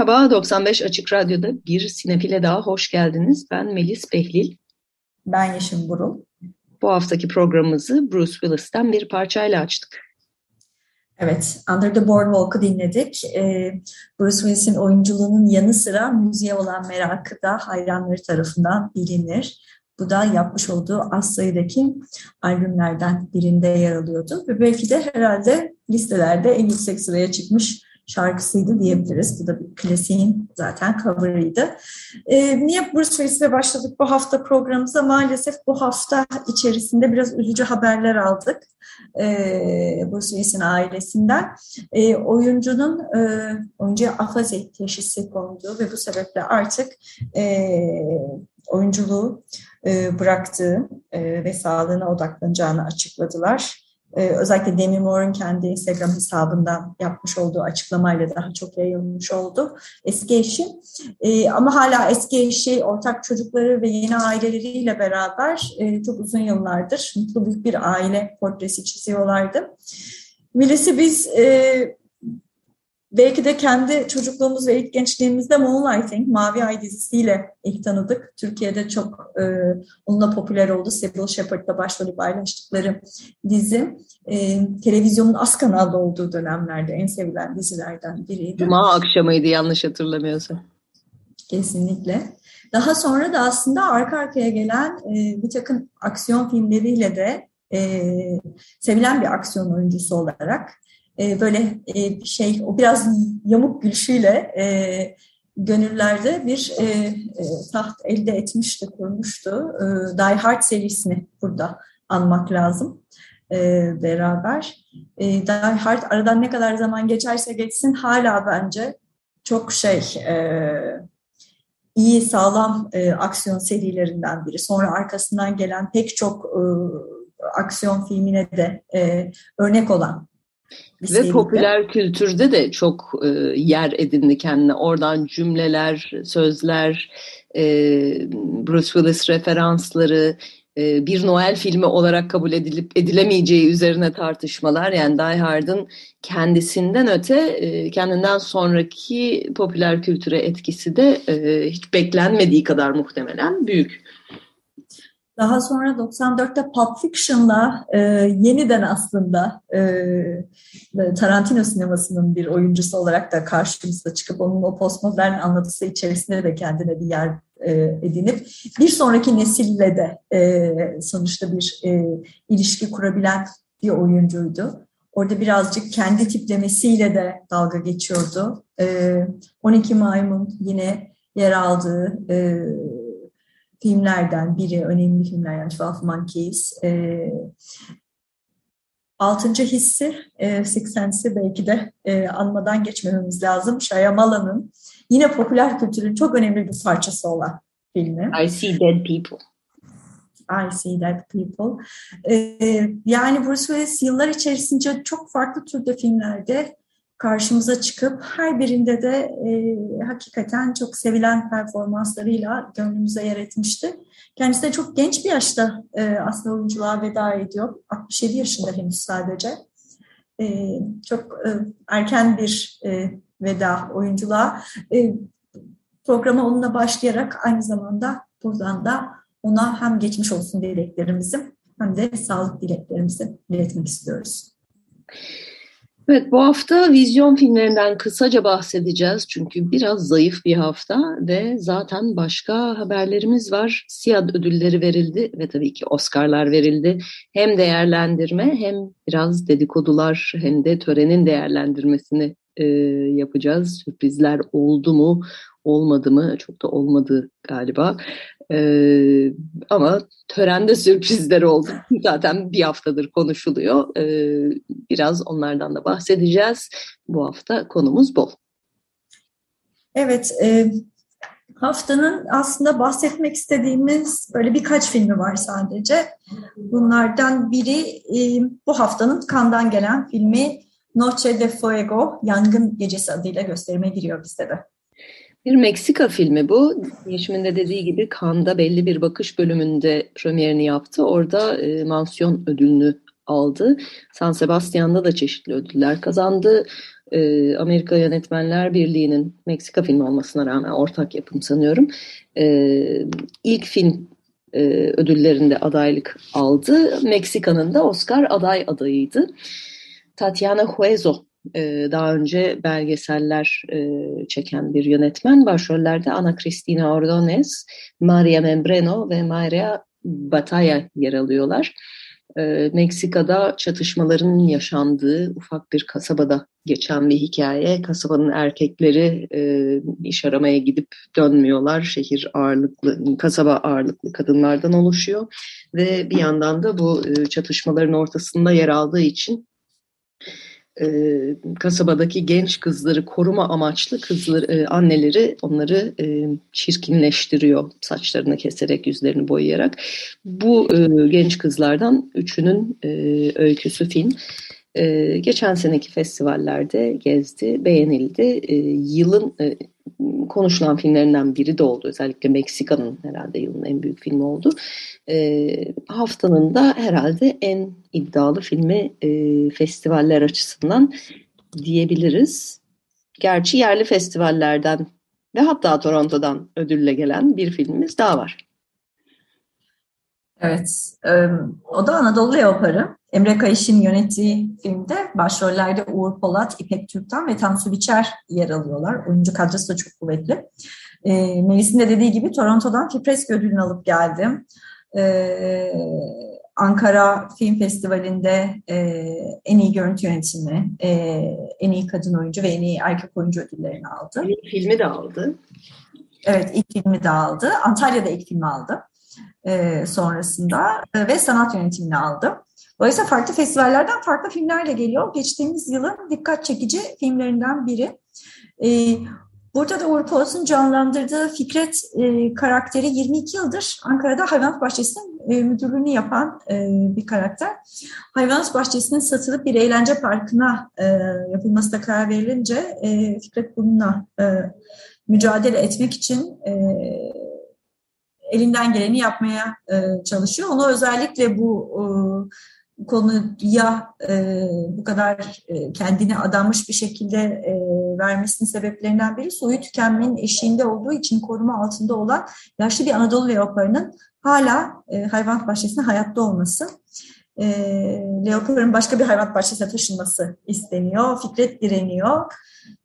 Merhaba, 95 Açık Radyo'da bir sinefile daha hoş geldiniz. Ben Melis Behlil. Ben Yeşim Burul. Bu haftaki programımızı Bruce Willis'ten bir parçayla açtık. Evet, Under the Boardwalk'u dinledik. Ee, Bruce Willis'in oyunculuğunun yanı sıra müziğe olan merakı da hayranları tarafından bilinir. Bu da yapmış olduğu az sayıdaki albümlerden birinde yer alıyordu. Ve belki de herhalde listelerde en yüksek sıraya çıkmış şarkısıydı diyebiliriz. Bu da bir klasiğin zaten cover'ıydı. Ee, niye Bruce Willis'le başladık bu hafta programımıza? Maalesef bu hafta içerisinde biraz üzücü haberler aldık. Ee, Bruce Willis'in ailesinden. Ee, oyuncunun e, oyuncuya afazi teşhisi kondu ve bu sebeple artık e, oyunculuğu e, bıraktığı e, ve sağlığına odaklanacağını açıkladılar. Ee, özellikle Demi Moore'un kendi Instagram hesabından yapmış olduğu açıklamayla daha çok yayılmış oldu eski eşi. Ee, ama hala eski eşi, ortak çocukları ve yeni aileleriyle beraber e, çok uzun yıllardır mutlu büyük bir aile portresi çiziyorlardı. Willis'i biz e, Belki de kendi çocukluğumuz ve ilk gençliğimizde Moonlighting, Mavi Ay dizisiyle ilk tanıdık. Türkiye'de çok e, onunla popüler oldu. Sybil Shepherd'la başrolü paylaştıkları dizi. E, televizyonun az kanalda olduğu dönemlerde en sevilen dizilerden biriydi. Cuma akşamıydı yanlış hatırlamıyorsam. Kesinlikle. Daha sonra da aslında arka arkaya gelen e, bir takım aksiyon filmleriyle de e, sevilen bir aksiyon oyuncusu olarak e, böyle e, şey o biraz yamuk gülüşüyle e, gönüllerde bir e, taht elde etmişti, kurmuştu. E, Die Hard serisini burada anmak lazım beraber. E, Die Hard aradan ne kadar zaman geçerse geçsin hala bence çok şey iyi sağlam e, aksiyon serilerinden biri. Sonra arkasından gelen pek çok e, aksiyon filmine de e, örnek olan ve popüler kültürde de çok e, yer edindi kendine. Oradan cümleler, sözler, e, Bruce Willis referansları, e, bir Noel filmi olarak kabul edilip edilemeyeceği üzerine tartışmalar. Yani Die Hard'ın kendisinden öte e, kendinden sonraki popüler kültüre etkisi de e, hiç beklenmediği kadar muhtemelen büyük. Daha sonra 94'te Pulp Fiction'la e, yeniden aslında e, Tarantino sinemasının bir oyuncusu olarak da karşımıza çıkıp onun o postmodern anlatısı içerisinde de kendine bir yer e, edinip bir sonraki nesille de e, sonuçta bir e, ilişki kurabilen bir oyuncuydu. Orada birazcık kendi tiplemesiyle de dalga geçiyordu. E, 12 Maymun yine yer aldığı e, filmlerden biri, önemli filmler yani Twelve Monkeys. E, Altıncı hissi, e, Six Sense'i belki de e, anmadan geçmememiz lazım. Shyamalan'ın yine popüler kültürün çok önemli bir parçası olan filmi. I See Dead People. I See Dead People. Ee, yani Bruce Willis yıllar içerisinde çok farklı türde filmlerde karşımıza çıkıp her birinde de e, hakikaten çok sevilen performanslarıyla gönlümüze yer etmişti. Kendisi de çok genç bir yaşta e, aslında oyunculuğa veda ediyor. 67 yaşında henüz sadece. E, çok e, erken bir e, veda oyunculuğa. E, programa onunla başlayarak aynı zamanda buradan da ona hem geçmiş olsun dileklerimizi hem de sağlık dileklerimizi iletmek istiyoruz. Evet bu hafta vizyon filmlerinden kısaca bahsedeceğiz. Çünkü biraz zayıf bir hafta ve zaten başka haberlerimiz var. Siyad ödülleri verildi ve tabii ki Oscar'lar verildi. Hem değerlendirme hem biraz dedikodular hem de törenin değerlendirmesini e, yapacağız. Sürprizler oldu mu, olmadı mı? Çok da olmadı galiba. Ee, ama törende sürprizler oldu. Zaten bir haftadır konuşuluyor. Ee, biraz onlardan da bahsedeceğiz. Bu hafta konumuz bol. Evet, e, haftanın aslında bahsetmek istediğimiz böyle birkaç filmi var sadece. Bunlardan biri e, bu haftanın Kandan gelen filmi Noche de Fuego, Yangın Gecesi adıyla gösterime giriyor bizde de. Bir Meksika filmi bu. Yeşim'in de dediği gibi Cannes'da belli bir bakış bölümünde premierini yaptı. Orada e, mansiyon ödülünü aldı. San Sebastian'da da çeşitli ödüller kazandı. E, Amerika Yönetmenler Birliği'nin Meksika filmi olmasına rağmen ortak yapım sanıyorum. E, ilk film e, ödüllerinde adaylık aldı. Meksika'nın da Oscar aday adayıydı. Tatiana Huezo e, daha önce belgeseller e, çeken bir yönetmen. Başrollerde Ana Cristina Ordonez, Maria Membreno ve Maria Bataya yer alıyorlar. E, Meksika'da çatışmaların yaşandığı ufak bir kasabada geçen bir hikaye. Kasabanın erkekleri e, iş aramaya gidip dönmüyorlar. Şehir ağırlıklı, kasaba ağırlıklı kadınlardan oluşuyor. Ve bir yandan da bu e, çatışmaların ortasında yer aldığı için e, kasabadaki genç kızları koruma amaçlı kızları, e, anneleri onları e, çirkinleştiriyor saçlarını keserek yüzlerini boyayarak. Bu e, genç kızlardan üçünün e, öyküsü film. E, geçen seneki festivallerde gezdi, beğenildi. E, yılın e, konuşulan filmlerinden biri de oldu. Özellikle Meksika'nın herhalde yılın en büyük filmi oldu. E, haftanın da herhalde en iddialı filmi e, festivaller açısından diyebiliriz. Gerçi yerli festivallerden ve hatta Toronto'dan ödülle gelen bir filmimiz daha var. Evet, o da Anadolu Leoparı. Emre Kayış'ın yönettiği filmde başrollerde Uğur Polat, İpek Türk'ten ve Tansu Biçer yer alıyorlar. Oyuncu kadrosu da çok kuvvetli. Melis'in de dediği gibi Toronto'dan Fipresk ödülünü alıp geldim. Ankara Film Festivali'nde en iyi görüntü yönetimi, en iyi kadın oyuncu ve en iyi erkek oyuncu ödüllerini aldı. İlk filmi de aldı. Evet, ilk filmi de aldı. Antalya'da ilk filmi aldı e, sonrasında e, ve sanat yönetimini aldı. Dolayısıyla farklı festivallerden farklı filmlerle geliyor. Geçtiğimiz yılın dikkat çekici filmlerinden biri. E, burada da Uğur Polat'ın canlandırdığı Fikret karakteri 22 yıldır Ankara'da Hayvanat Bahçesi'nin müdürlüğünü yapan bir karakter. Hayvanat Bahçesi'nin satılıp bir eğlence parkına e, yapılmasına karar verilince Fikret bununla mücadele etmek için elinden geleni yapmaya e, çalışıyor. Onu özellikle bu e, konuya e, bu kadar e, kendine adanmış bir şekilde e, vermesinin sebeplerinden biri soyu tükenmenin eşiğinde olduğu için koruma altında olan yaşlı bir Anadolu leoparının hala e, hayvan bahçesinde hayatta olması. E, leoparın başka bir hayvan bahçesine taşınması isteniyor. Fikret direniyor.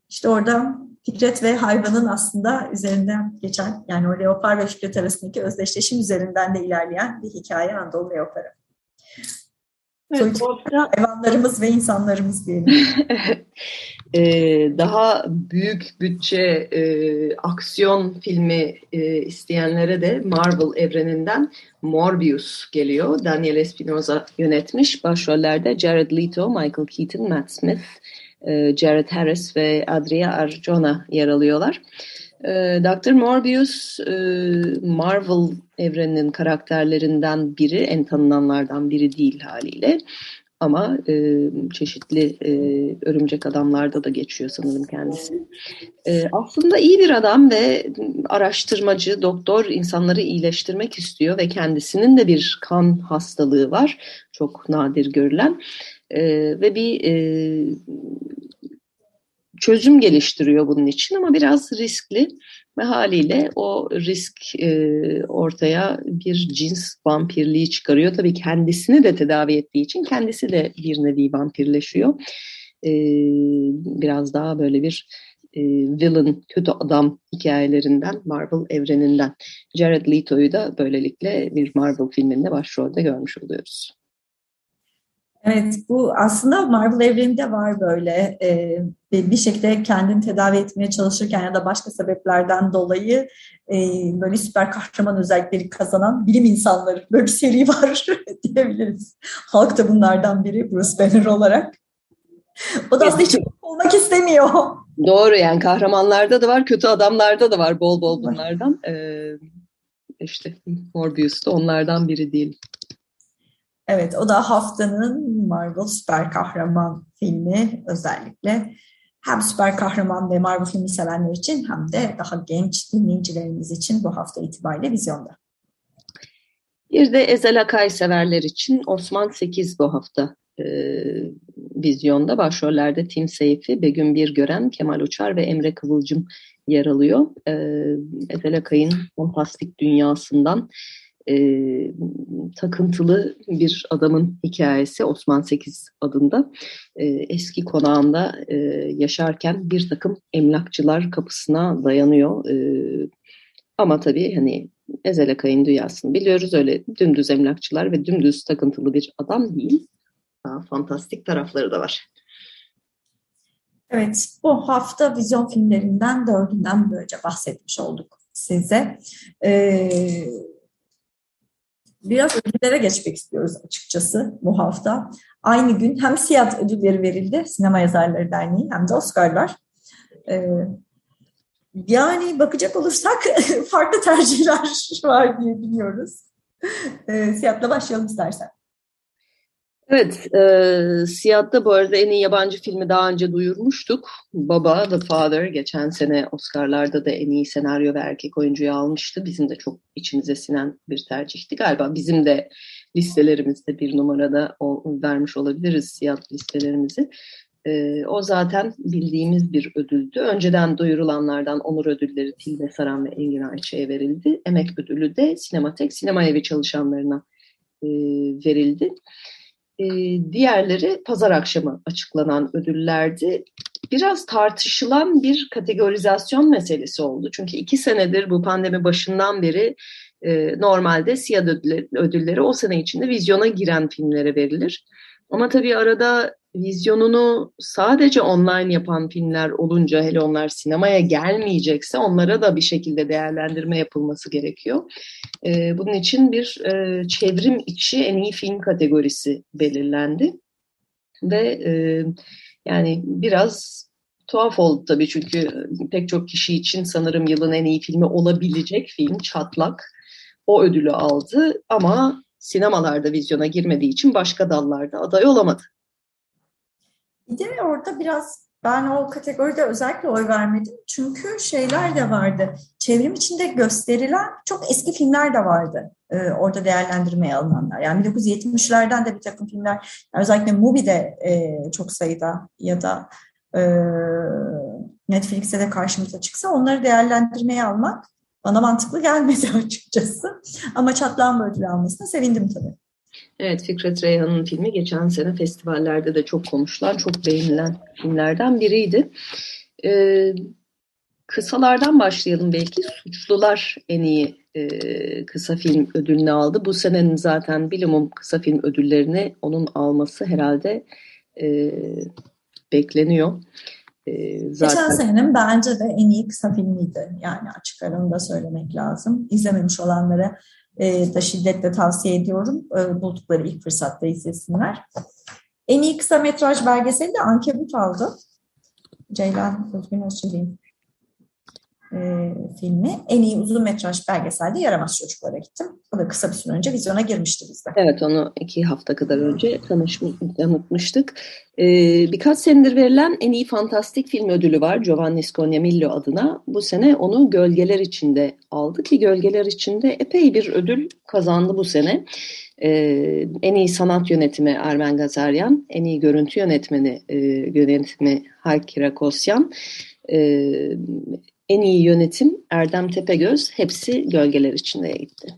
İşte orada Fikret ve hayvanın aslında üzerinden geçen yani o leopar ve Fikret arasındaki özdeşleşim üzerinden de ilerleyen bir hikaye Anadolu leoparı. Evet, orada... hayvanlarımız ve insanlarımız diyelim. ee, daha büyük bütçe e, aksiyon filmi e, isteyenlere de Marvel evreninden Morbius geliyor. Daniel Espinosa yönetmiş. Başrollerde Jared Leto, Michael Keaton, Matt Smith, e, Jared Harris ve Adria Arjona yer alıyorlar. E, Dr. Morbius e, Marvel evreninin karakterlerinden biri, en tanınanlardan biri değil haliyle. Ama e, çeşitli e, örümcek adamlarda da geçiyor sanırım kendisi. E, aslında iyi bir adam ve araştırmacı, doktor insanları iyileştirmek istiyor ve kendisinin de bir kan hastalığı var. Çok nadir görülen. E, ve bir e, çözüm geliştiriyor bunun için ama biraz riskli ve haliyle o risk e, ortaya bir cins vampirliği çıkarıyor. Tabii kendisini de tedavi ettiği için kendisi de bir nevi vampirleşiyor. E, biraz daha böyle bir e, villain, kötü adam hikayelerinden, Marvel evreninden. Jared Leto'yu da böylelikle bir Marvel filminde başrolde görmüş oluyoruz. Evet, bu aslında Marvel evreninde var böyle e, bir şekilde kendini tedavi etmeye çalışırken ya da başka sebeplerden dolayı e, böyle süper kahraman özellikleri kazanan bilim insanları böyle bir seri var diyebiliriz. Halk da bunlardan biri Bruce Banner olarak. O da aslında hiç olmak istemiyor. Doğru yani kahramanlarda da var, kötü adamlarda da var bol bol bunlardan. Ee, işte Morbius da onlardan biri değil. Evet, o da haftanın Marvel süper kahraman filmi özellikle. Hem süper kahraman ve Marvel filmi sevenler için hem de daha genç dinleyicilerimiz için bu hafta itibariyle vizyonda. Bir de Ezel Akay severler için Osman 8 bu hafta e, vizyonda. Başrollerde Tim Seyfi, Begüm Birgören, Kemal Uçar ve Emre Kıvılcım yer alıyor. E, Ezel Akay'ın fantastik dünyasından e, takıntılı bir adamın hikayesi Osman Sekiz adında. E, eski konağında e, yaşarken bir takım emlakçılar kapısına dayanıyor. E, ama tabii hani Ezel Akay'ın dünyasını biliyoruz. Öyle dümdüz emlakçılar ve dümdüz takıntılı bir adam değil. Daha fantastik tarafları da var. Evet, bu hafta vizyon filmlerinden dördünden böylece bahsetmiş olduk size. Ee, biraz ödüllere geçmek istiyoruz açıkçası bu hafta. Aynı gün hem Siyah ödülleri verildi, Sinema Yazarları Derneği hem de Oscar'lar. Ee, yani bakacak olursak farklı tercihler var diye biliyoruz. Ee, Siyah'la başlayalım istersen. Evet, e, Siyah'ta bu arada en iyi yabancı filmi daha önce duyurmuştuk. Baba, The Father, geçen sene Oscar'larda da en iyi senaryo ve erkek oyuncuyu almıştı. Bizim de çok içimize sinen bir tercihti. Galiba bizim de listelerimizde bir numarada o, vermiş olabiliriz Siyah listelerimizi. E, o zaten bildiğimiz bir ödüldü. Önceden duyurulanlardan onur ödülleri Tilbe Saran ve Engin Ayça'ya verildi. Emek ödülü de Sinematek, sinema evi çalışanlarına e, verildi. E, diğerleri pazar akşamı açıklanan ödüllerdi. Biraz tartışılan bir kategorizasyon meselesi oldu. Çünkü iki senedir bu pandemi başından beri e, normalde siyah ödülleri, ödülleri o sene içinde vizyona giren filmlere verilir. Ama tabii arada vizyonunu sadece online yapan filmler olunca hele onlar sinemaya gelmeyecekse onlara da bir şekilde değerlendirme yapılması gerekiyor. Ee, bunun için bir e, çevrim içi en iyi film kategorisi belirlendi. Ve e, yani biraz tuhaf oldu tabii çünkü pek çok kişi için sanırım yılın en iyi filmi olabilecek film Çatlak o ödülü aldı ama sinemalarda vizyona girmediği için başka dallarda aday olamadı. Bir de orada biraz ben o kategoride özellikle oy vermedim. Çünkü şeyler de vardı. Çevrim içinde gösterilen çok eski filmler de vardı. E, orada değerlendirmeye alınanlar. Yani 1970'lerden de bir takım filmler. Yani özellikle Mubi'de e, çok sayıda ya da e, Netflix'e de karşımıza çıksa onları değerlendirmeye almak bana mantıklı gelmedi açıkçası. Ama Çatlağın ödül almasına sevindim tabii. Evet Fikret Reyhan'ın filmi geçen sene festivallerde de çok konuşulan, çok beğenilen filmlerden biriydi. Ee, kısalardan başlayalım belki. Suçlular en iyi e, kısa film ödülünü aldı. Bu senenin zaten bilimum kısa film ödüllerini onun alması herhalde e, bekleniyor. E, zaten... Geçen senenin bence de en iyi kısa filmiydi. Yani açık aranda söylemek lazım. İzlememiş olanlara e, da şiddetle tavsiye ediyorum. E, buldukları ilk fırsatta izlesinler. En iyi kısa metraj belgeseli de Ankebut aldı. Ceylan Özgün Özçelik'in e, filmi. En iyi uzun metraj belgeselde Yaramaz Çocuklara gittim. O da kısa bir süre önce vizyona girmişti bizde. Evet onu iki hafta kadar önce tanıtmıştık. Ee, birkaç senedir verilen en iyi fantastik film ödülü var Giovanni Scognamillo adına. Bu sene onu Gölgeler içinde aldı ki Gölgeler içinde epey bir ödül kazandı bu sene. Ee, en iyi sanat yönetimi Ermen Gazaryan, en iyi görüntü yönetmeni e, yönetimi Hayk Rakosyan, e, en iyi yönetim Erdem Tepegöz hepsi gölgeler içinde gitti.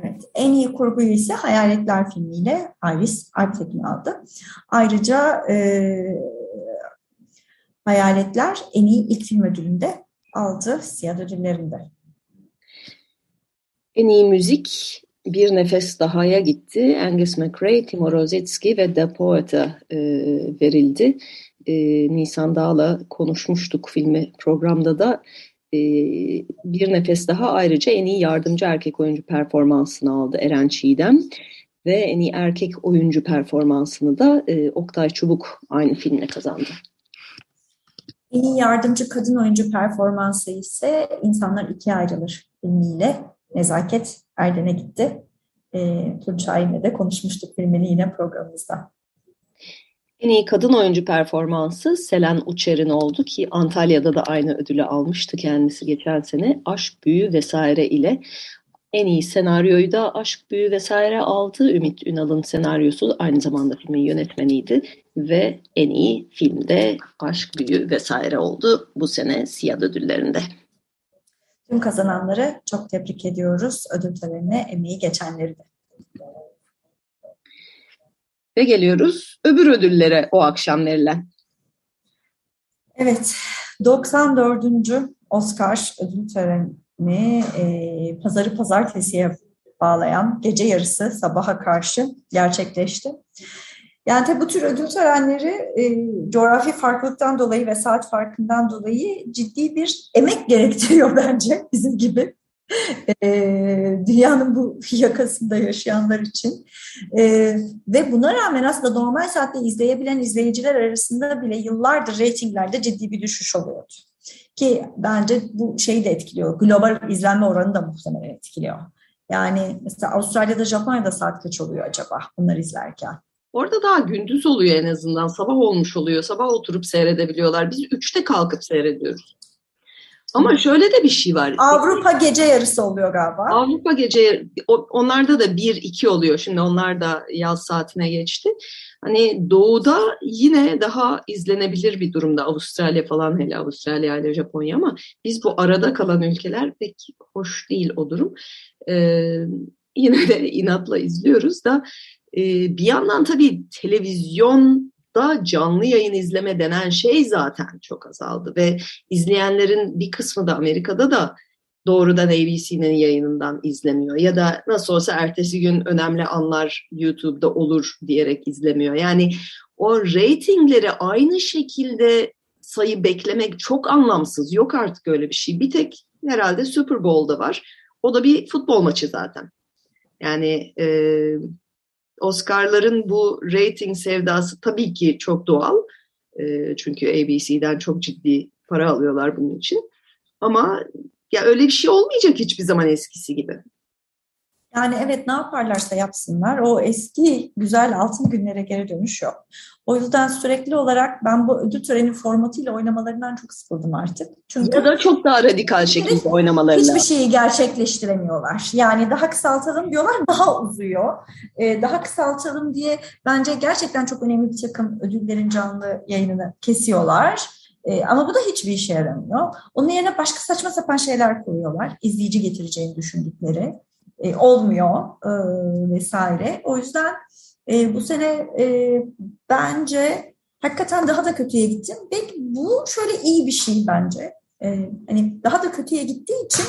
Evet, en iyi kurguyu ise Hayaletler filmiyle Iris Alptekin aldı. Ayrıca e, Hayaletler en iyi ilk film ödülünde aldı siyah ödüllerinde. En iyi müzik bir nefes dahaya gitti. Angus McRae, Timo Rosetski ve The Poet'a e, verildi e, Nisan Dağ'la konuşmuştuk filmi programda da e, bir nefes daha ayrıca en iyi yardımcı erkek oyuncu performansını aldı Eren Çiğdem ve en iyi erkek oyuncu performansını da e, Oktay Çubuk aynı filmle kazandı. En iyi yardımcı kadın oyuncu performansı ise İnsanlar İkiye Ayrılır filmiyle Nezaket Erden'e gitti. E, Tunç Şahin'le de konuşmuştuk filmini yine programımızda. En iyi kadın oyuncu performansı Selen Uçer'in oldu ki Antalya'da da aynı ödülü almıştı kendisi geçen sene. Aşk, Büyü vesaire ile en iyi senaryoyu da Aşk, Büyü vesaire aldı. Ümit Ünal'ın senaryosu aynı zamanda filmin yönetmeniydi ve en iyi filmde Aşk, Büyü vesaire oldu bu sene Siyah ödüllerinde. Tüm kazananları çok tebrik ediyoruz. Ödül törenine emeği geçenleri de. Ve geliyoruz öbür ödüllere o akşam verilen. Evet, 94. Oscar ödül töreni e, pazarı pazartesiye bağlayan gece yarısı sabaha karşı gerçekleşti. Yani tabii bu tür ödül törenleri e, coğrafi farklılıktan dolayı ve saat farkından dolayı ciddi bir emek gerektiriyor bence bizim gibi e, dünyanın bu yakasında yaşayanlar için. E, ve buna rağmen aslında normal saatte izleyebilen izleyiciler arasında bile yıllardır reytinglerde ciddi bir düşüş oluyordu. Ki bence bu şeyi de etkiliyor. Global izlenme oranı da muhtemelen etkiliyor. Yani mesela Avustralya'da, Japonya'da saat kaç oluyor acaba bunları izlerken? Orada daha gündüz oluyor en azından. Sabah olmuş oluyor. Sabah oturup seyredebiliyorlar. Biz üçte kalkıp seyrediyoruz. Ama şöyle de bir şey var. Avrupa gece yarısı oluyor galiba. Avrupa gece, onlarda da bir iki oluyor. Şimdi onlar da yaz saatine geçti. Hani doğuda yine daha izlenebilir bir durumda. Avustralya falan hele Avustralya ile Japonya ama biz bu arada kalan ülkeler pek hoş değil o durum. Ee, yine de inatla izliyoruz da e, bir yandan tabii televizyon da canlı yayın izleme denen şey zaten çok azaldı ve izleyenlerin bir kısmı da Amerika'da da doğrudan ABC'nin yayınından izlemiyor ya da nasıl olsa ertesi gün önemli anlar YouTube'da olur diyerek izlemiyor. Yani o reytingleri aynı şekilde sayı beklemek çok anlamsız. Yok artık öyle bir şey. Bir tek herhalde Super Bowl'da var. O da bir futbol maçı zaten. Yani e, Oscar'ların bu rating sevdası tabii ki çok doğal. E, çünkü ABC'den çok ciddi para alıyorlar bunun için. Ama ya öyle bir şey olmayacak hiçbir zaman eskisi gibi. Yani evet ne yaparlarsa yapsınlar o eski güzel altın günlere geri dönüş yok. O yüzden sürekli olarak ben bu ödül töreni formatıyla oynamalarından çok sıkıldım artık. Çünkü ya da çok daha radikal şekilde oynamalarıyla. Hiçbir şeyi gerçekleştiremiyorlar. Yani daha kısaltalım diyorlar daha uzuyor. Ee, daha kısaltalım diye bence gerçekten çok önemli bir takım ödüllerin canlı yayınını kesiyorlar. Ee, ama bu da hiçbir işe yaramıyor. Onun yerine başka saçma sapan şeyler koyuyorlar. İzleyici getireceğini düşündükleri e, olmuyor e, vesaire. O yüzden e, bu sene e, bence hakikaten daha da kötüye gittim. Belki bu şöyle iyi bir şey bence. E, hani daha da kötüye gittiği için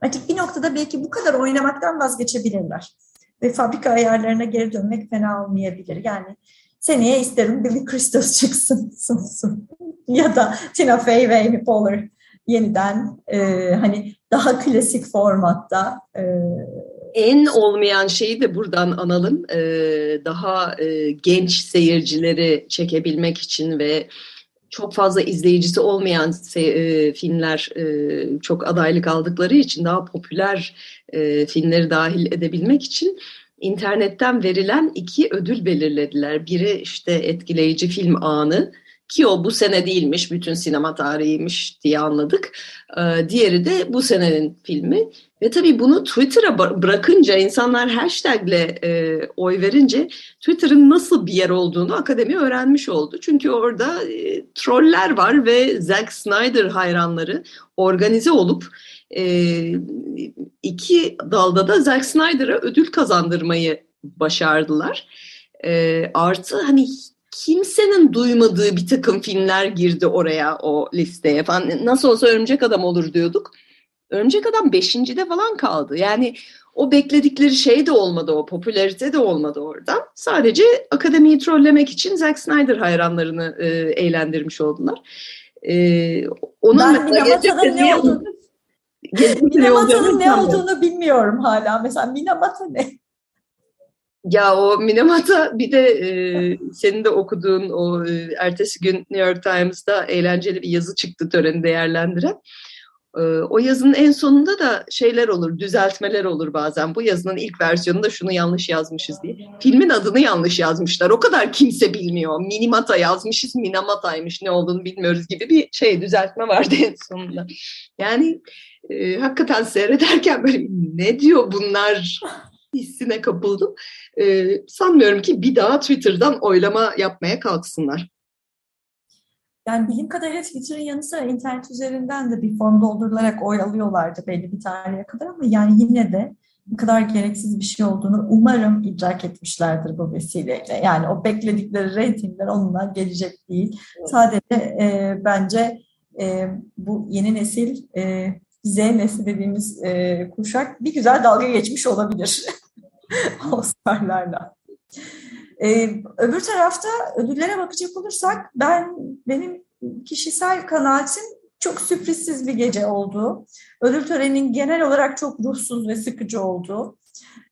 artık bir noktada belki bu kadar oynamaktan vazgeçebilirler. Ve fabrika ayarlarına geri dönmek fena olmayabilir. Yani seneye isterim Billy Crystal çıksın sunsun. ya da Tina Fey ve Amy Poehler yeniden e, hani daha klasik formatta e, en olmayan şeyi de buradan analım. Ee, daha e, genç seyircileri çekebilmek için ve çok fazla izleyicisi olmayan e, filmler e, çok adaylık aldıkları için daha popüler e, filmleri dahil edebilmek için internetten verilen iki ödül belirlediler. Biri işte etkileyici film anı ki o bu sene değilmiş, bütün sinema tarihiymiş diye anladık. Ee, diğeri de bu senenin filmi. Ve tabii bunu Twitter'a bırakınca, insanlar hashtagle e, oy verince Twitter'ın nasıl bir yer olduğunu akademi öğrenmiş oldu. Çünkü orada e, troller var ve Zack Snyder hayranları organize olup e, iki dalda da Zack Snyder'a ödül kazandırmayı başardılar. E, artı hani kimsenin duymadığı bir takım filmler girdi oraya o listeye falan. Nasıl olsa Örümcek Adam olur diyorduk. Örümcek Adam beşincide falan kaldı. Yani o bekledikleri şey de olmadı, o popülarite de olmadı oradan. Sadece akademiyi trollemek için Zack Snyder hayranlarını e, eğlendirmiş oldular. E, onun ben Minamata'nın ne olduğunu, Minamata'nın ne olduğunu bilmiyorum hala. Mesela Minamata ne? Ya o Minamata bir de e, senin de okuduğun o e, ertesi gün New York Times'da eğlenceli bir yazı çıktı töreni değerlendiren. E, o yazının en sonunda da şeyler olur, düzeltmeler olur bazen. Bu yazının ilk versiyonunda şunu yanlış yazmışız diye. Filmin adını yanlış yazmışlar. O kadar kimse bilmiyor. Minimata yazmışız, Minamata'ymış ne olduğunu bilmiyoruz gibi bir şey düzeltme vardı en sonunda. Yani e, hakikaten seyrederken böyle ne diyor bunlar hissine kapıldım. E, sanmıyorum ki bir daha Twitter'dan oylama yapmaya kalksınlar. Yani bilim kadarıyla Twitter'ın yanı sıra internet üzerinden de bir form doldurularak oy alıyorlardı belli bir tarihe kadar ama yani yine de ne kadar gereksiz bir şey olduğunu umarım idrak etmişlerdir bu vesileyle. Yani o bekledikleri reytingler onunla gelecek değil. Sadece e, bence e, bu yeni nesil e, Z nesli dediğimiz e, kuşak bir güzel dalga geçmiş olabilir Oscar'larla. E, öbür tarafta ödüllere bakacak olursak ben benim kişisel kanaatim çok sürprizsiz bir gece oldu. Ödül töreninin genel olarak çok ruhsuz ve sıkıcı oldu.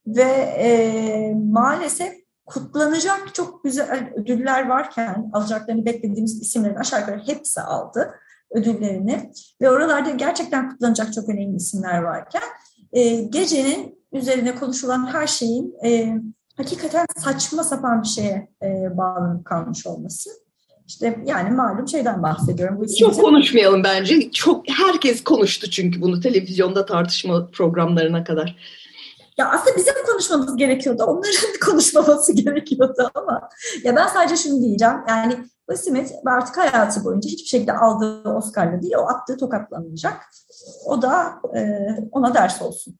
Ve e, maalesef kutlanacak çok güzel ödüller varken alacaklarını beklediğimiz isimlerin aşağı yukarı hepsi aldı ödüllerini. Ve oralarda gerçekten kutlanacak çok önemli isimler varken e, gecenin üzerine konuşulan her şeyin e, hakikaten saçma sapan bir şeye e, bağlanıp kalmış olması. İşte yani malum şeyden bahsediyorum. Bu Çok konuşmayalım bence. Çok herkes konuştu çünkü bunu televizyonda tartışma programlarına kadar. Ya aslında bizim konuşmamız gerekiyordu. Onların konuşmaması gerekiyordu ama ya ben sadece şunu diyeceğim. Yani Will Smith artık hayatı boyunca hiçbir şekilde aldığı Oscar'la değil, o attığı tokatlanmayacak. O da e, ona ders olsun.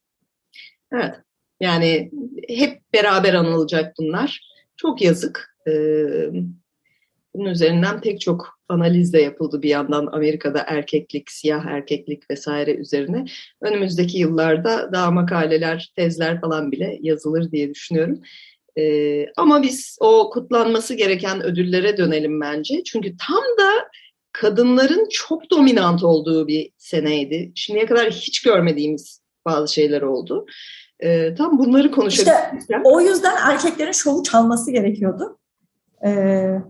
Evet. Yani hep beraber anılacak bunlar. Çok yazık. Ee, bunun üzerinden pek çok analiz de yapıldı bir yandan Amerika'da erkeklik, siyah erkeklik vesaire üzerine. Önümüzdeki yıllarda daha makaleler, tezler falan bile yazılır diye düşünüyorum. Ee, ama biz o kutlanması gereken ödüllere dönelim bence. Çünkü tam da kadınların çok dominant olduğu bir seneydi. Şimdiye kadar hiç görmediğimiz bazı şeyler oldu. E, tam bunları konuşabiliriz. İşte o yüzden erkeklerin şovu çalması gerekiyordu. E,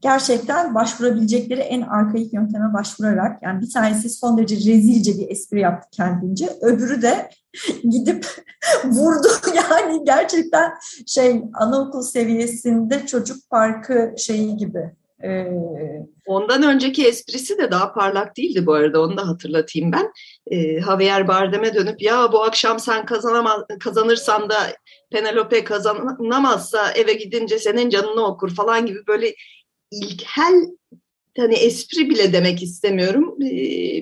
gerçekten başvurabilecekleri en arkaik yönteme başvurarak yani bir tanesi son derece rezilce bir espri yaptı kendince. Öbürü de gidip vurdu yani gerçekten şey anaokul seviyesinde çocuk parkı şeyi gibi ee, Ondan önceki esprisi de daha parlak değildi bu arada onu da hatırlatayım ben. Ee, Javier Bardem'e dönüp ya bu akşam sen kazanırsan da Penelope kazanamazsa eve gidince senin canını okur falan gibi böyle ilkel hani espri bile demek istemiyorum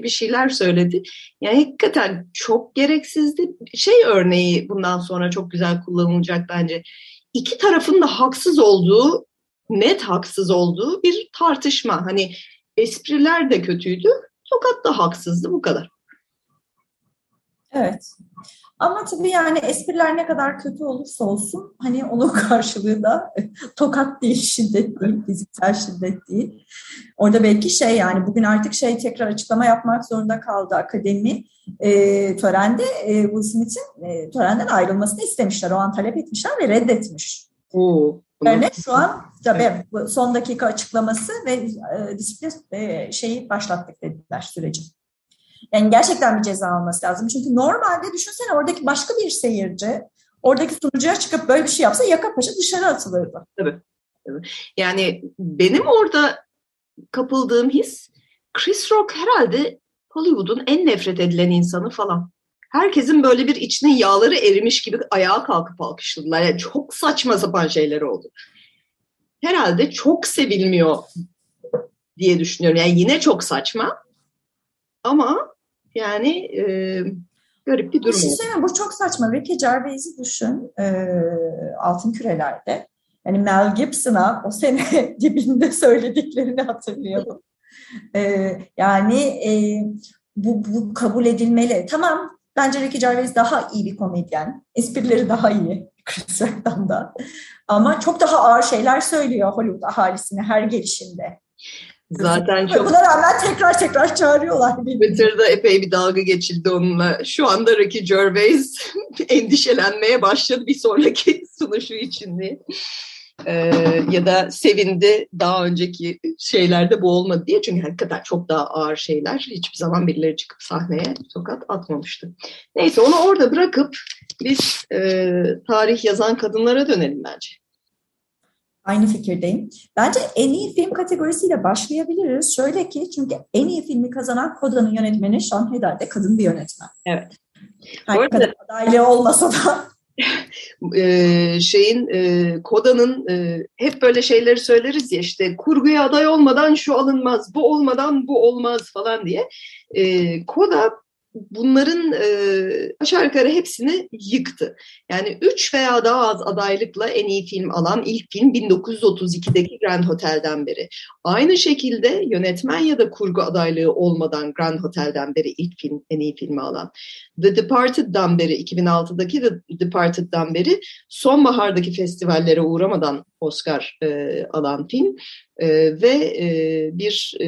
bir şeyler söyledi. Yani hakikaten çok gereksizdi. Şey örneği bundan sonra çok güzel kullanılacak bence. İki tarafın da haksız olduğu net haksız olduğu bir tartışma. Hani espriler de kötüydü, tokat da haksızdı bu kadar. Evet. Ama tabii yani espriler ne kadar kötü olursa olsun hani onun karşılığı da tokat değil, şiddet değil, fiziksel şiddet değil. Orada belki şey yani bugün artık şey tekrar açıklama yapmak zorunda kaldı akademi. E, törende e, Will Smith'in e, törenden ayrılmasını istemişler. O an talep etmişler ve reddetmiş. Oo. Örnek şu an tabii evet. son dakika açıklaması ve e, disiplin e, şeyi başlattık dediler süreci. Yani gerçekten bir ceza alması lazım. Çünkü normalde düşünsene oradaki başka bir seyirci oradaki sunucuya çıkıp böyle bir şey yapsa yaka paşa dışarı atılırdı. Tabii. tabii. Yani benim orada kapıldığım his Chris Rock herhalde Hollywood'un en nefret edilen insanı falan herkesin böyle bir içine yağları erimiş gibi ayağa kalkıp alkışladılar. Yani çok saçma sapan şeyler oldu. Herhalde çok sevilmiyor diye düşünüyorum. Yani yine çok saçma ama yani e, garip bir durum. Bir bu çok saçma. Ricky Gervais'i düşün e, Altın Küreler'de. Yani Mel Gibson'a o sene dibinde söylediklerini hatırlıyorum. E, yani e, bu, bu kabul edilmeli. Tamam Bence Ricky Gervais daha iyi bir komedyen. Esprileri daha iyi Chris Rock'tan da. Ama çok daha ağır şeyler söylüyor Hollywood ahalisine her gelişinde. Zaten çok... Buna rağmen tekrar tekrar çağırıyorlar. Twitter'da epey bir dalga geçildi onunla. Şu anda Ricky Gervais endişelenmeye başladı bir sonraki sunuşu için diye. Ee, ya da sevindi daha önceki şeylerde bu olmadı diye. Çünkü hakikaten çok daha ağır şeyler. Hiçbir zaman birileri çıkıp sahneye tokat atmamıştı. Neyse onu orada bırakıp biz e, tarih yazan kadınlara dönelim bence. Aynı fikirdeyim. Bence en iyi film kategorisiyle başlayabiliriz. Şöyle ki çünkü en iyi filmi kazanan Koda'nın yönetmeni Sean Heder de kadın bir yönetmen. Evet. Her arada, kadar adaylığı olmasa da e, şeyin e, Koda'nın e, hep böyle şeyleri söyleriz ya işte kurguya aday olmadan şu alınmaz, bu olmadan bu olmaz falan diye. E, Koda bunların e, aşağı yukarı hepsini yıktı. Yani üç veya daha az adaylıkla en iyi film alan ilk film 1932'deki Grand Hotel'den beri. Aynı şekilde yönetmen ya da kurgu adaylığı olmadan Grand Hotel'den beri ilk film en iyi filmi alan. The Departed'dan beri 2006'daki The Departed'dan beri sonbahardaki festivallere uğramadan Oscar e, alan film e, ve e, bir e,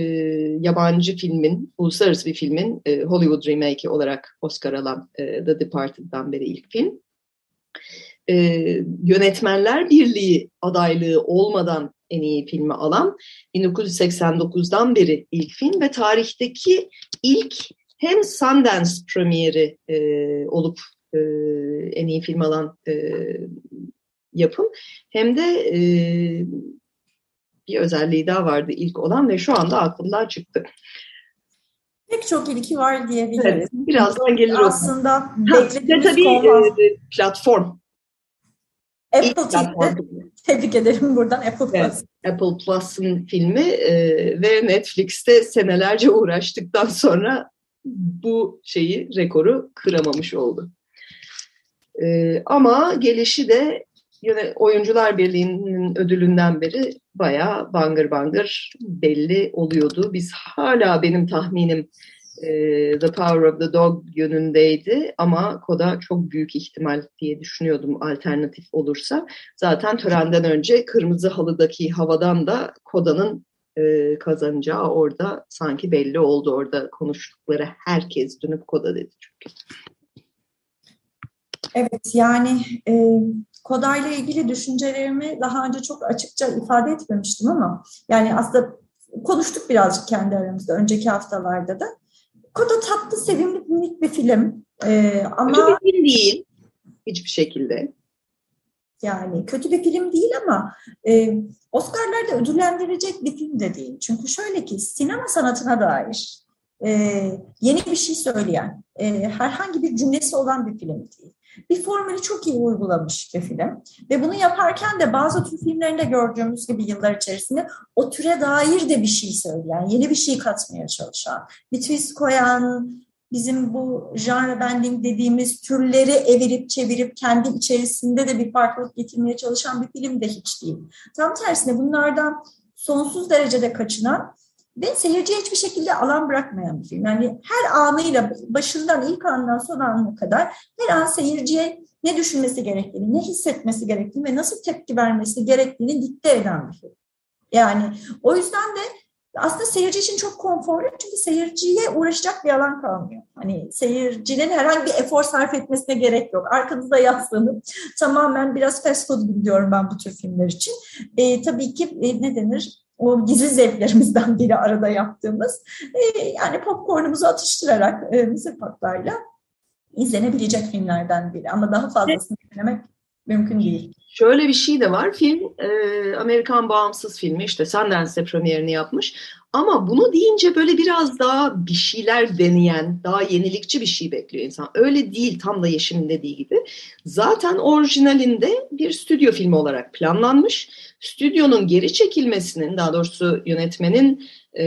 yabancı filmin, uluslararası bir filmin e, Hollywood remake'i olarak Oscar alan e, The Departed'dan beri ilk film. E, Yönetmenler Birliği adaylığı olmadan en iyi filmi alan 1989'dan beri ilk film ve tarihteki ilk hem Sundance premieri e, olup e, en iyi film alan e, yapım hem de e, bir özelliği daha vardı ilk olan ve şu anda aklımdan çıktı. Pek çok ilki var diyebiliriz. Evet, birazdan gelir o. Aslında beklediğimiz tabii e, platform. Apple TV. Tebrik ederim buradan Apple Plus. Evet, Apple Plus'ın filmi e, ve Netflix'te senelerce uğraştıktan sonra bu şeyi, rekoru kıramamış oldu. E, ama gelişi de yine Oyuncular Birliği'nin ödülünden beri bayağı bangır bangır belli oluyordu. Biz hala benim tahminim e, The Power of the Dog yönündeydi ama Koda çok büyük ihtimal diye düşünüyordum alternatif olursa. Zaten törenden önce Kırmızı Halı'daki havadan da Koda'nın e, kazanacağı orada sanki belli oldu. Orada konuştukları herkes dönüp Koda dedi çünkü. Evet yani e, Kodayla ilgili düşüncelerimi daha önce çok açıkça ifade etmemiştim ama yani aslında konuştuk birazcık kendi aramızda önceki haftalarda da. Koda tatlı, sevimli, minik bir film. Ee, ama kötü bir film değil hiçbir şekilde. Yani kötü bir film değil ama e, Oscar'larda ödüllendirecek bir film de değil. Çünkü şöyle ki sinema sanatına dair e, yeni bir şey söyleyen, e, herhangi bir cümlesi olan bir film değil bir formülü çok iyi uygulamış bir film. Ve bunu yaparken de bazı tür filmlerinde gördüğümüz gibi yıllar içerisinde o türe dair de bir şey söyleyen, yeni bir şey katmaya çalışan, bir twist koyan, bizim bu genre bending dediğimiz türleri evirip çevirip kendi içerisinde de bir farklılık getirmeye çalışan bir film de hiç değil. Tam tersine bunlardan sonsuz derecede kaçınan ve seyirciye hiçbir şekilde alan bırakmayan bir film. Yani her anıyla başından ilk andan son anına kadar her an seyirciye ne düşünmesi gerektiğini, ne hissetmesi gerektiğini ve nasıl tepki vermesi gerektiğini dikte eden bir film. Yani o yüzden de aslında seyirci için çok konforlu çünkü seyirciye uğraşacak bir alan kalmıyor. Hani seyircinin herhangi bir efor sarf etmesine gerek yok. Arkanızda yaslanıp tamamen biraz fast food gibi diyorum ben bu tür filmler için. E, tabii ki e, ne denir? O gizli zevklerimizden biri arada yaptığımız e, yani popcornumuzu atıştırarak e, mısır patlarla izlenebilecek filmlerden biri. Ama daha fazlasını izlemek mümkün değil. Şöyle bir şey de var. Film e, Amerikan bağımsız filmi işte Sundance'de premierini yapmış. Ama bunu deyince böyle biraz daha bir şeyler deneyen, daha yenilikçi bir şey bekliyor insan. Öyle değil tam da Yeşim'in dediği gibi. Zaten orijinalinde bir stüdyo filmi olarak planlanmış stüdyonun geri çekilmesinin, daha doğrusu yönetmenin e,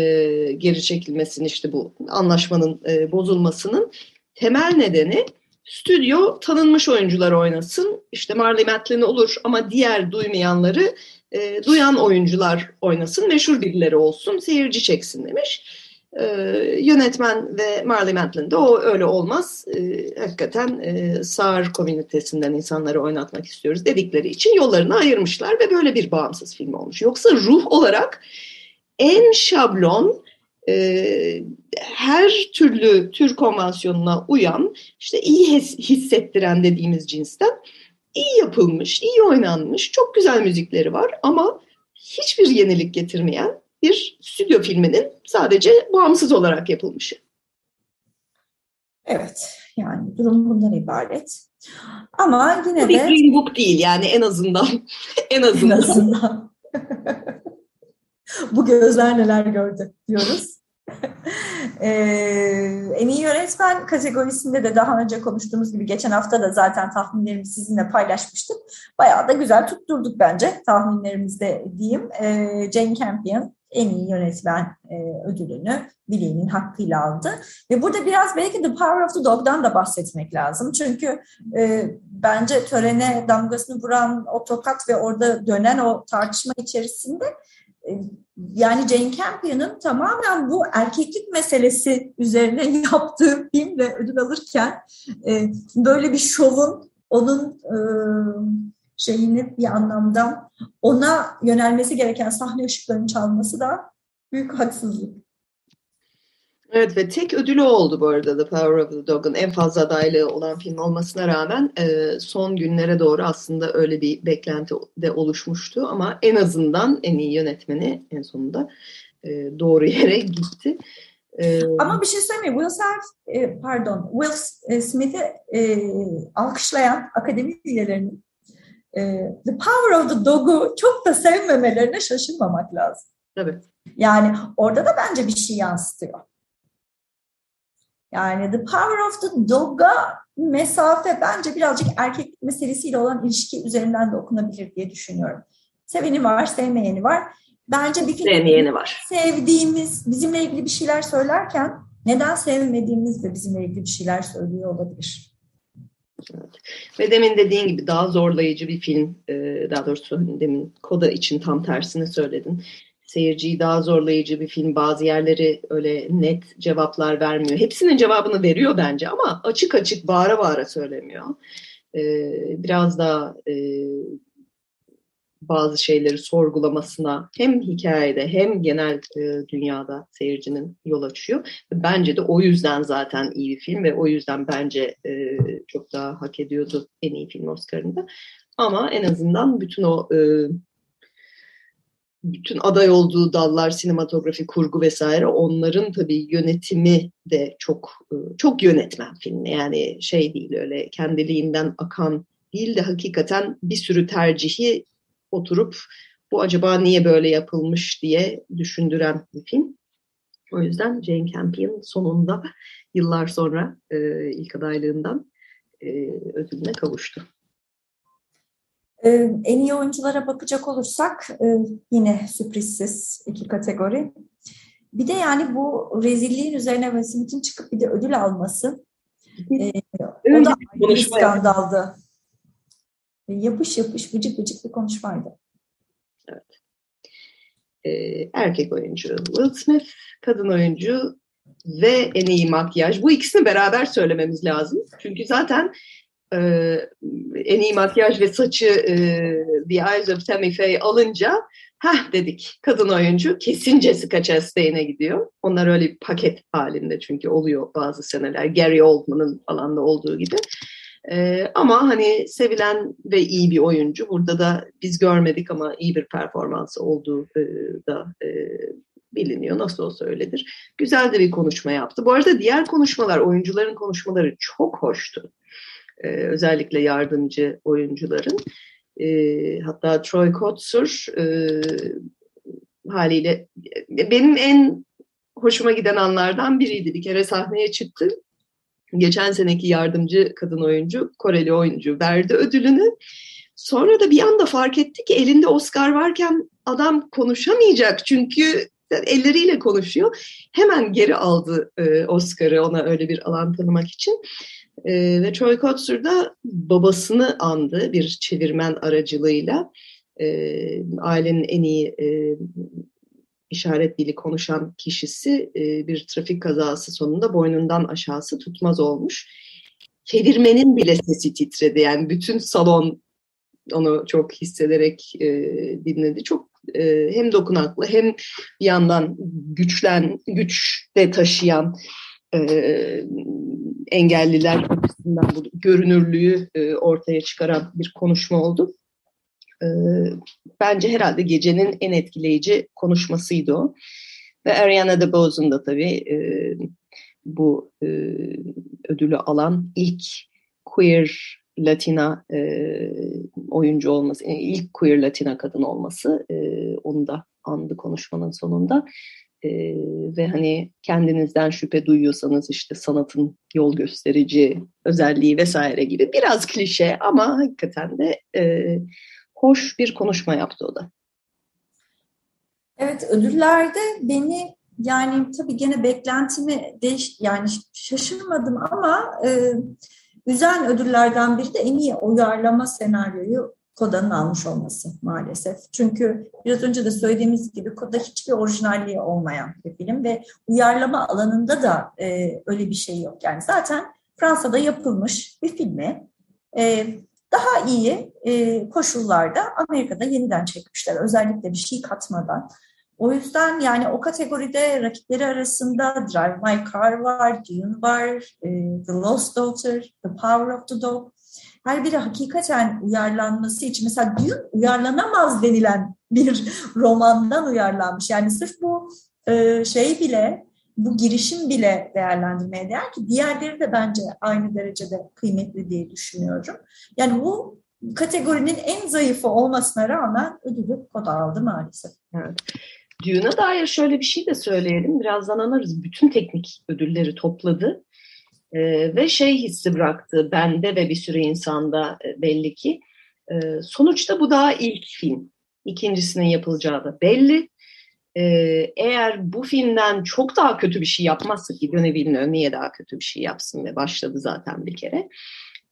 geri çekilmesinin işte bu anlaşmanın e, bozulmasının temel nedeni stüdyo tanınmış oyuncular oynasın. İşte Marley Matlin olur ama diğer duymayanları e, duyan oyuncular oynasın, meşhur birileri olsun, seyirci çeksin demiş. E, yönetmen ve Marley Matlin de o öyle olmaz. E, hakikaten e, sağır komünitesinden insanları oynatmak istiyoruz dedikleri için yollarını ayırmışlar ve böyle bir bağımsız film olmuş. Yoksa ruh olarak en şablon e, her türlü tür konvansiyonuna uyan işte iyi hissettiren dediğimiz cinsten iyi yapılmış, iyi oynanmış, çok güzel müzikleri var ama hiçbir yenilik getirmeyen bir stüdyo filminin sadece bağımsız olarak yapılmışı. Evet, yani durum bundan ibaret. Ama yine de... Bir Book değil yani en azından. en azından. En azından. Bu gözler neler gördü diyoruz. Ee, en iyi yönetmen kategorisinde de daha önce konuştuğumuz gibi geçen hafta da zaten tahminlerimi sizinle paylaşmıştık. Bayağı da güzel tutturduk bence tahminlerimizde diyeyim. Ee, Jane Campion en iyi yönetmen e, ödülünü bileğinin hakkıyla aldı. Ve burada biraz belki The Power of the Dog'dan da bahsetmek lazım. Çünkü e, bence törene damgasını vuran o tokat ve orada dönen o tartışma içerisinde e, yani Jane Campion'ın tamamen bu erkeklik meselesi üzerine yaptığı filmle ödül alırken e, böyle bir şovun onun e, şeyini bir anlamda ona yönelmesi gereken sahne ışıklarının çalması da büyük haksızlık. Evet ve tek ödülü oldu bu arada The Power of the Dog'un en fazla adaylığı olan film olmasına rağmen e, son günlere doğru aslında öyle bir beklenti de oluşmuştu ama en azından en iyi yönetmeni en sonunda e, doğru yere gitti. E, ama bir şey söyleyeyim Will Smith, e, pardon Will Smith'i e, alkışlayan akademi üyelerinin e, The Power of the Dog'u çok da sevmemelerine şaşırmamak lazım. Evet. Yani orada da bence bir şey yansıtıyor. Yani The Power of the Dog'a mesafe bence birazcık erkek meselesiyle olan ilişki üzerinden de okunabilir diye düşünüyorum. Seveni var, sevmeyeni var. Bence bir film var. sevdiğimiz, bizimle ilgili bir şeyler söylerken neden sevmediğimiz de bizimle ilgili bir şeyler söylüyor olabilir. Evet. Ve demin dediğin gibi daha zorlayıcı bir film, e, daha doğrusu demin Koda için tam tersini söyledin. Seyirciyi daha zorlayıcı bir film. Bazı yerleri öyle net cevaplar vermiyor. Hepsinin cevabını veriyor bence ama açık açık bağıra bağıra söylemiyor. E, biraz daha e, bazı şeyleri sorgulamasına hem hikayede hem genel e, dünyada seyircinin yol açıyor. Bence de o yüzden zaten iyi bir film ve o yüzden bence e, çok daha hak ediyordu en iyi film Oscar'ında. Ama en azından bütün o e, bütün aday olduğu dallar, sinematografi, kurgu vesaire onların tabii yönetimi de çok e, çok yönetmen filmi. Yani şey değil öyle kendiliğinden akan değil de hakikaten bir sürü tercihi oturup bu acaba niye böyle yapılmış diye düşündüren bir film. O yüzden Jane Campion sonunda yıllar sonra e, ilk adaylığından e, ödülüne kavuştu. Ee, en iyi oyunculara bakacak olursak e, yine sürprizsiz iki kategori. Bir de yani bu rezilliğin üzerine Will Smith'in çıkıp bir de ödül alması e, o da bir skandaldı. Yapış yapış vıcık vıcık bir konuşmaydı. Evet. Ee, erkek oyuncu Will Smith, kadın oyuncu ve en iyi makyaj. Bu ikisini beraber söylememiz lazım. Çünkü zaten e, en iyi makyaj ve saçı e, The Eyes of Tammy Faye alınca Heh dedik kadın oyuncu kesin Jessica Chastain'e gidiyor. Onlar öyle bir paket halinde çünkü oluyor bazı seneler. Gary Oldman'ın falan da olduğu gibi. Ee, ama hani sevilen ve iyi bir oyuncu. Burada da biz görmedik ama iyi bir performansı olduğu e, da e, biliniyor. Nasıl olsa öyledir. Güzel de bir konuşma yaptı. Bu arada diğer konuşmalar, oyuncuların konuşmaları çok hoştu. Ee, özellikle yardımcı oyuncuların. Ee, hatta Troy Kotsur e, haliyle benim en hoşuma giden anlardan biriydi. Bir kere sahneye çıktı geçen seneki yardımcı kadın oyuncu, Koreli oyuncu verdi ödülünü. Sonra da bir anda fark etti ki elinde Oscar varken adam konuşamayacak çünkü elleriyle konuşuyor. Hemen geri aldı e, Oscar'ı ona öyle bir alan tanımak için. E, ve Troy Kotsur da babasını andı bir çevirmen aracılığıyla. E, ailenin en iyi e, işaret dili konuşan kişisi e, bir trafik kazası sonunda boynundan aşağısı tutmaz olmuş. Çevirmenin bile sesi titredi. Yani bütün salon onu çok hissederek e, dinledi. Çok e, hem dokunaklı hem bir yandan güçlen güç de taşıyan e, engelliler açısından bu görünürlüğü e, ortaya çıkaran bir konuşma oldu. E, bence herhalde gecenin en etkileyici konuşmasıydı o. Ve Ariana DeBose'un da tabii e, bu e, ödülü alan ilk queer Latina e, oyuncu olması, yani ilk queer Latina kadın olması e, onu da andı konuşmanın sonunda. E, ve hani kendinizden şüphe duyuyorsanız işte sanatın yol gösterici özelliği vesaire gibi biraz klişe ama hakikaten de e, hoş bir konuşma yaptı o da. Evet ödüllerde beni yani tabii gene beklentimi değiş yani şaşırmadım ama e, üzen ödüllerden biri de en iyi uyarlama senaryoyu Koda'nın almış olması maalesef. Çünkü biraz önce de söylediğimiz gibi Koda hiçbir orijinalliği olmayan bir film ve uyarlama alanında da e, öyle bir şey yok. Yani zaten Fransa'da yapılmış bir filmi e, daha iyi e, koşullarda Amerika'da yeniden çekmişler. Özellikle bir şey katmadan. O yüzden yani o kategoride rakipleri arasında Drive My Car var, Dune var, e, The Lost Daughter, The Power of the Dog. Her biri hakikaten uyarlanması için mesela Dune uyarlanamaz denilen bir romandan uyarlanmış. Yani sırf bu e, şey bile, bu girişim bile değerlendirmeye değer ki diğerleri de bence aynı derecede kıymetli diye düşünüyorum. Yani bu kategorinin en zayıfı olmasına rağmen ödülü kod aldı maalesef. Evet. Dune'a dair şöyle bir şey de söyleyelim. Birazdan anlarız. Bütün teknik ödülleri topladı. Ee, ve şey hissi bıraktı bende ve bir sürü insanda e, belli ki. E, sonuçta bu daha ilk film. İkincisinin yapılacağı da belli. E, eğer bu filmden çok daha kötü bir şey yapmazsa ki Villeneuve niye daha kötü bir şey yapsın ve başladı zaten bir kere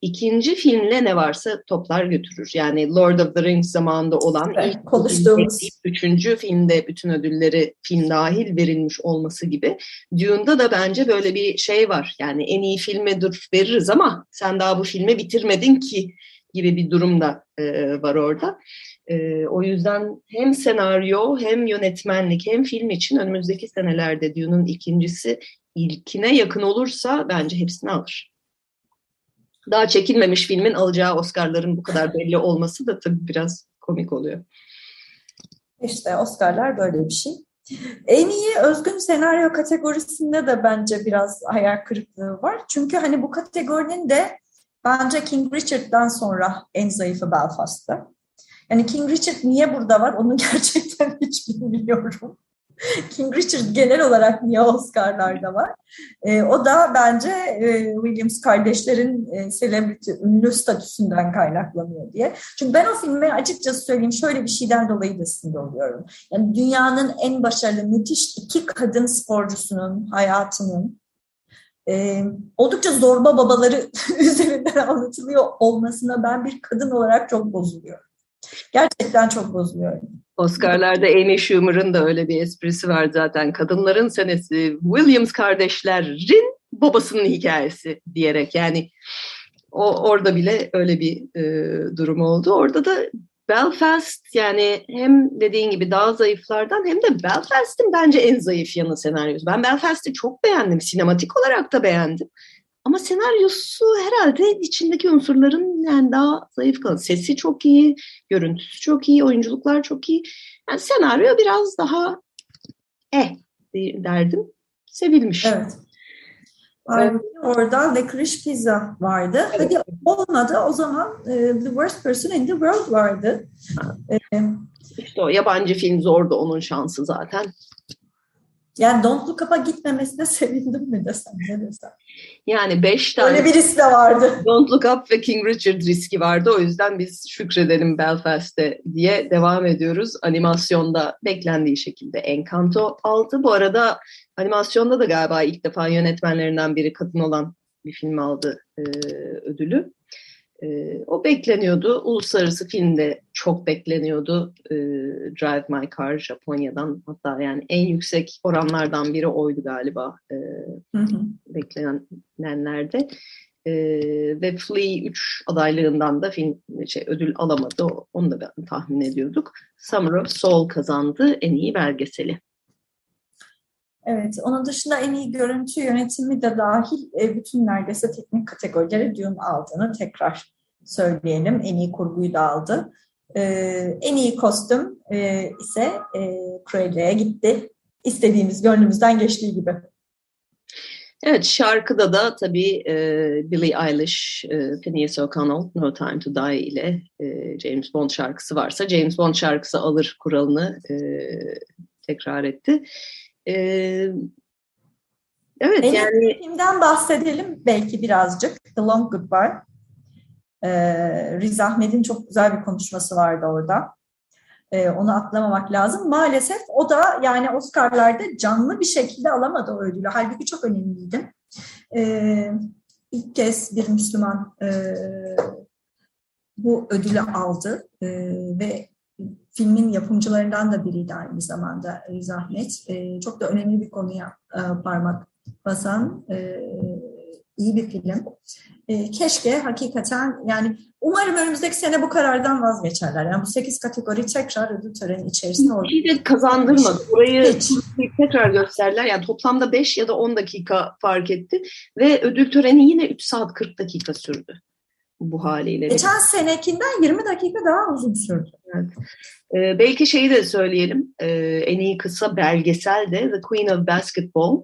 ikinci filmle ne varsa toplar götürür. Yani Lord of the Rings zamanında olan evet, ilk konuştuğumuz üçüncü filmde bütün ödülleri film dahil verilmiş olması gibi. Dune'da da bence böyle bir şey var. Yani en iyi filme dur veririz ama sen daha bu filmi bitirmedin ki gibi bir durum da e, var orada. E, o yüzden hem senaryo hem yönetmenlik hem film için önümüzdeki senelerde Dune'un ikincisi ilkine yakın olursa bence hepsini alır daha çekilmemiş filmin alacağı Oscar'ların bu kadar belli olması da tabii biraz komik oluyor. İşte Oscar'lar böyle bir şey. En iyi özgün senaryo kategorisinde de bence biraz hayal kırıklığı var. Çünkü hani bu kategorinin de bence King Richard'dan sonra en zayıfı Belfast'ta. Yani King Richard niye burada var onu gerçekten hiç bilmiyorum. King Richard genel olarak niye Oscar'larda var? E, o da bence e, Williams kardeşlerin e, celebrity, ünlü statüsünden kaynaklanıyor diye. Çünkü ben o filme açıkçası söyleyeyim şöyle bir şeyden dolayı da sinir oluyorum. Yani dünyanın en başarılı, müthiş iki kadın sporcusunun hayatının e, oldukça zorba babaları üzerinden anlatılıyor olmasına ben bir kadın olarak çok bozuluyorum. Gerçekten çok bozuluyorum. Oscar'larda Amy Schumer'ın da öyle bir esprisi var zaten. Kadınların senesi Williams kardeşlerin babasının hikayesi diyerek yani o orada bile öyle bir e, durum oldu. Orada da Belfast yani hem dediğin gibi daha zayıflardan hem de Belfast'ın bence en zayıf yanı senaryosu. Ben Belfast'ı çok beğendim. Sinematik olarak da beğendim. Ama senaryosu herhalde içindeki unsurların yani daha zayıf kalan. Sesi çok iyi, görüntüsü çok iyi, oyunculuklar çok iyi. Yani senaryo biraz daha eh derdim. Sevilmiş. Evet. evet. Orada Licorice Pizza vardı. Evet. Hadi olmadı o zaman e, The Worst Person in the World vardı. E, işte o yabancı film zordu onun şansı zaten. Yani Don't Look Up'a gitmemesine sevindim mi desem ne desem. Yani beş tane. Öyle bir risk de vardı. Don't Look Up ve King Richard riski vardı. O yüzden biz şükredelim Belfast'te diye devam ediyoruz. Animasyonda beklendiği şekilde Encanto aldı. Bu arada animasyonda da galiba ilk defa yönetmenlerinden biri kadın olan bir film aldı e, ödülü. E, o bekleniyordu. Uluslararası filmde çok bekleniyordu. E, Drive My Car Japonya'dan hatta yani en yüksek oranlardan biri oydu galiba e, hı hı. beklenenlerde. E, ve Flea 3 adaylığından da film şey, ödül alamadı. Onu da ben tahmin ediyorduk. Summer of Soul kazandı en iyi belgeseli. Evet, onun dışında en iyi görüntü yönetimi de dahil e, bütün neredeyse teknik kategorileri Dune aldığını tekrar söyleyelim. En iyi kurguyu da aldı. E, en iyi kostüm e, ise e, gitti. İstediğimiz, gönlümüzden geçtiği gibi. Evet, şarkıda da tabii Billie Eilish, e, Phineas O'Connell, No Time to Die ile James Bond şarkısı varsa James Bond şarkısı alır kuralını tekrar etti. E, evet en yani... Filmden bahsedelim belki birazcık. The Long Goodbye. E, Riz Ahmet'in çok güzel bir konuşması vardı orada. E, onu atlamamak lazım. Maalesef o da yani Oscar'larda canlı bir şekilde alamadı o ödülü. Halbuki çok önemliydi. E, ilk kez bir Müslüman e, bu ödülü aldı e, ve filmin yapımcılarından da biriydi aynı zamanda Riz Ahmet. E, çok da önemli bir konuya e, parmak basan e, iyi bir film. E, keşke hakikaten yani umarım önümüzdeki sene bu karardan vazgeçerler. Yani bu sekiz kategori tekrar ödül töreni içerisinde olur. Bir de kazandırmadı. Burayı Hiç. tekrar gösterler. Yani toplamda 5 ya da 10 dakika fark etti. Ve ödül töreni yine 3 saat 40 dakika sürdü bu haliyle. Geçen senekinden 20 dakika daha uzun sürdü. Evet. Ee, belki şeyi de söyleyelim. Ee, en iyi kısa belgesel de The Queen of Basketball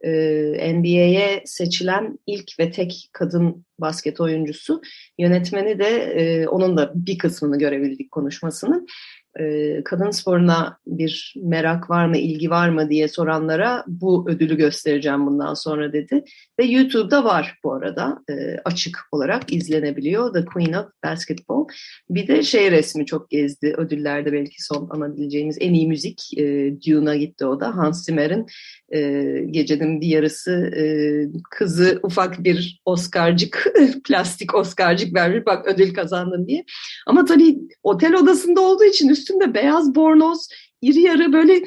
e, NBA'ye seçilen ilk ve tek kadın basket oyuncusu. Yönetmeni de e, onun da bir kısmını görebildik konuşmasını e, kadın sporuna bir merak var mı, ilgi var mı diye soranlara bu ödülü göstereceğim bundan sonra dedi. Ve YouTube'da var bu arada e, açık olarak izlenebiliyor. The Queen of Basketball. Bir de şey resmi çok gezdi ödüllerde belki son anabileceğimiz en iyi müzik e, Dune'a gitti o da. Hans Zimmer'in e, gecenin bir yarısı kızı ufak bir Oscar'cık, plastik Oscar'cık vermiş bak ödül kazandın diye. Ama tabii otel odasında olduğu için üstünde beyaz bornoz, iri yarı böyle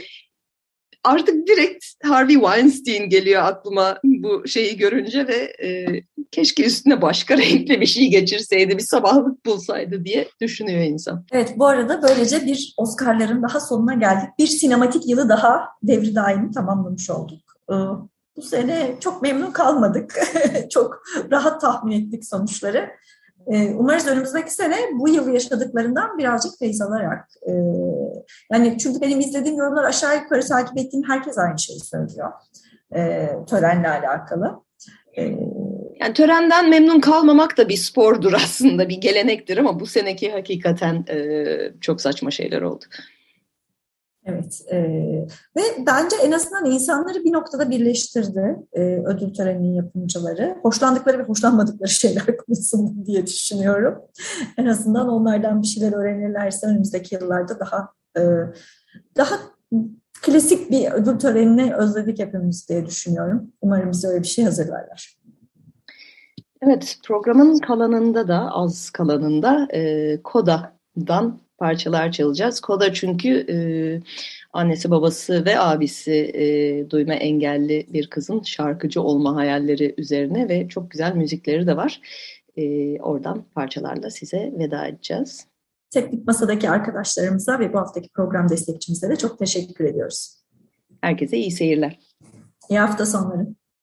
artık direkt Harvey Weinstein geliyor aklıma bu şeyi görünce ve e, keşke üstüne başka renkli bir şey geçirseydi, bir sabahlık bulsaydı diye düşünüyor insan. Evet bu arada böylece bir Oscar'ların daha sonuna geldik. Bir sinematik yılı daha devri daimi tamamlamış olduk. Ee, bu sene çok memnun kalmadık. çok rahat tahmin ettik sonuçları. Ee, umarız önümüzdeki sene bu yıl yaşadıklarından birazcık feyz alarak e, yani çünkü benim izlediğim yorumlar aşağı yukarı takip ettiğim herkes aynı şeyi söylüyor e, törenle alakalı. E, yani törenden memnun kalmamak da bir spordur aslında, bir gelenektir ama bu seneki hakikaten çok saçma şeyler oldu. Evet e, ve bence en azından insanları bir noktada birleştirdi e, ödül töreninin yapımcıları. Hoşlandıkları ve hoşlanmadıkları şeyler konusunda diye düşünüyorum. En azından onlardan bir şeyler öğrenirlerse önümüzdeki yıllarda daha e, daha klasik bir ödül törenini özledik hepimiz diye düşünüyorum. Umarım bize öyle bir şey hazırlarlar. Evet, programın kalanında da, az kalanında e, Koda'dan parçalar çalacağız. Koda çünkü e, annesi, babası ve abisi e, duyma engelli bir kızın şarkıcı olma hayalleri üzerine ve çok güzel müzikleri de var. E, oradan parçalarla size veda edeceğiz. Teknik Masa'daki arkadaşlarımıza ve bu haftaki program destekçimize de çok teşekkür ediyoruz. Herkese iyi seyirler. İyi hafta sonları.